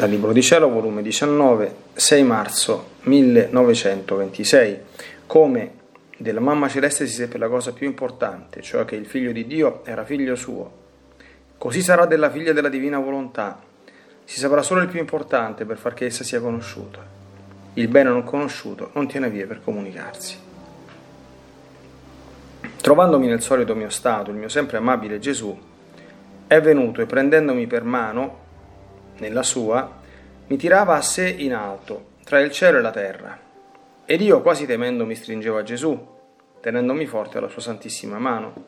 Dal Libro di Cielo, volume 19, 6 marzo 1926. Come della mamma celeste si seppe la cosa più importante, cioè che il figlio di Dio era figlio suo. Così sarà della figlia della divina volontà. Si saprà solo il più importante per far che essa sia conosciuta. Il bene non conosciuto non tiene via per comunicarsi. Trovandomi nel solito mio stato, il mio sempre amabile Gesù è venuto e prendendomi per mano nella sua, mi tirava a sé in alto, tra il cielo e la terra. Ed io, quasi temendo, mi stringevo a Gesù, tenendomi forte alla sua santissima mano,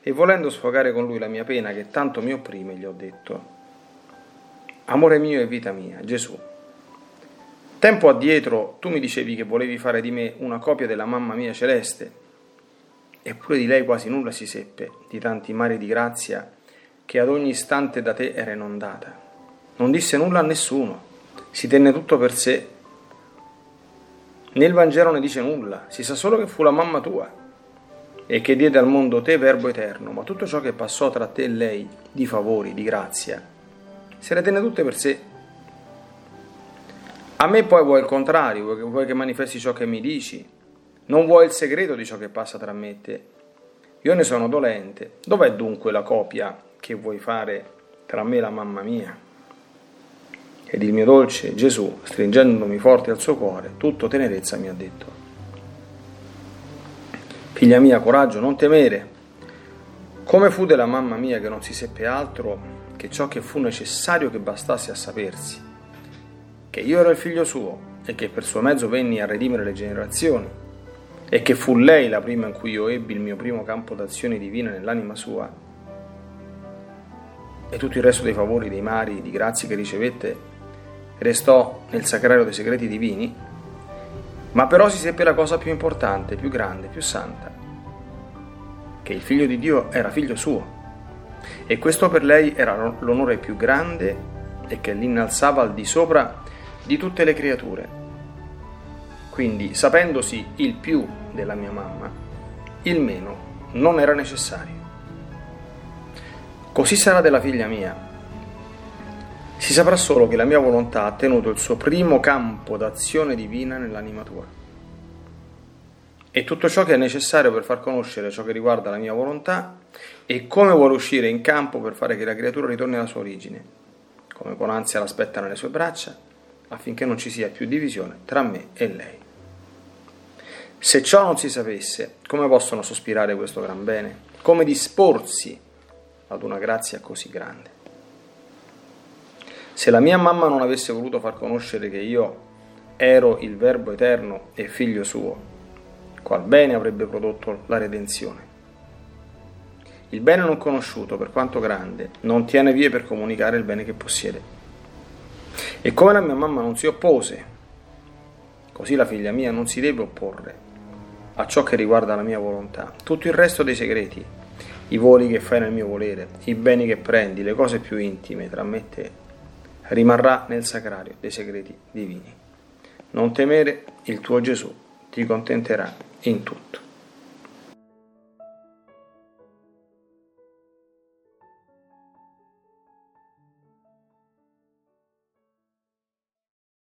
e volendo sfogare con lui la mia pena che tanto mi opprime, gli ho detto, Amore mio e vita mia, Gesù, tempo addietro tu mi dicevi che volevi fare di me una copia della mamma mia celeste, eppure di lei quasi nulla si seppe, di tanti mari di grazia che ad ogni istante da te era inondata. Non disse nulla a nessuno, si tenne tutto per sé. Nel Vangelo ne dice nulla, si sa solo che fu la mamma tua e che diede al mondo te verbo eterno, ma tutto ciò che passò tra te e lei di favori, di grazia, se le tenne tutte per sé. A me poi vuoi il contrario, vuoi che, manifesti ciò che mi dici, non vuoi il segreto di ciò che passa tra me e te. Io ne sono dolente. Dov'è dunque la copia che vuoi fare tra me e la mamma mia? Ed il mio dolce Gesù, stringendomi forte al suo cuore, tutto tenerezza mi ha detto. Figlia mia, coraggio, non temere. Come fu della mamma mia che non si seppe altro che ciò che fu necessario che bastasse a sapersi, che io ero il figlio suo e che per suo mezzo venni a redimere le generazioni, e che fu lei la prima in cui io ebbi il mio primo campo d'azione divina nell'anima sua, e tutto il resto dei favori, dei mari, di grazie che ricevette restò nel sacrario dei segreti divini, ma però si seppe la cosa più importante, più grande, più santa, che il figlio di Dio era figlio suo, e questo per lei era l'onore più grande e che l'innalzava al di sopra di tutte le creature. Quindi, sapendosi il più della mia mamma, il meno non era necessario. Così sarà della figlia mia, si saprà solo che la mia volontà ha tenuto il suo primo campo d'azione divina nell'anima tua. E tutto ciò che è necessario per far conoscere ciò che riguarda la mia volontà e come vuole uscire in campo per fare che la creatura ritorni alla sua origine, come con ansia l'aspetta nelle sue braccia, affinché non ci sia più divisione tra me e lei. Se ciò non si sapesse, come possono sospirare questo gran bene? Come disporsi ad una grazia così grande? Se la mia mamma non avesse voluto far conoscere che io ero il Verbo eterno e figlio suo, qual bene avrebbe prodotto la redenzione? Il bene non conosciuto, per quanto grande, non tiene vie per comunicare il bene che possiede. E come la mia mamma non si oppose, così la figlia mia non si deve opporre a ciò che riguarda la mia volontà. Tutto il resto dei segreti, i voli che fai nel mio volere, i beni che prendi, le cose più intime tra me e te, rimarrà nel sacrario dei segreti divini. Non temere, il tuo Gesù ti contenterà in tutto.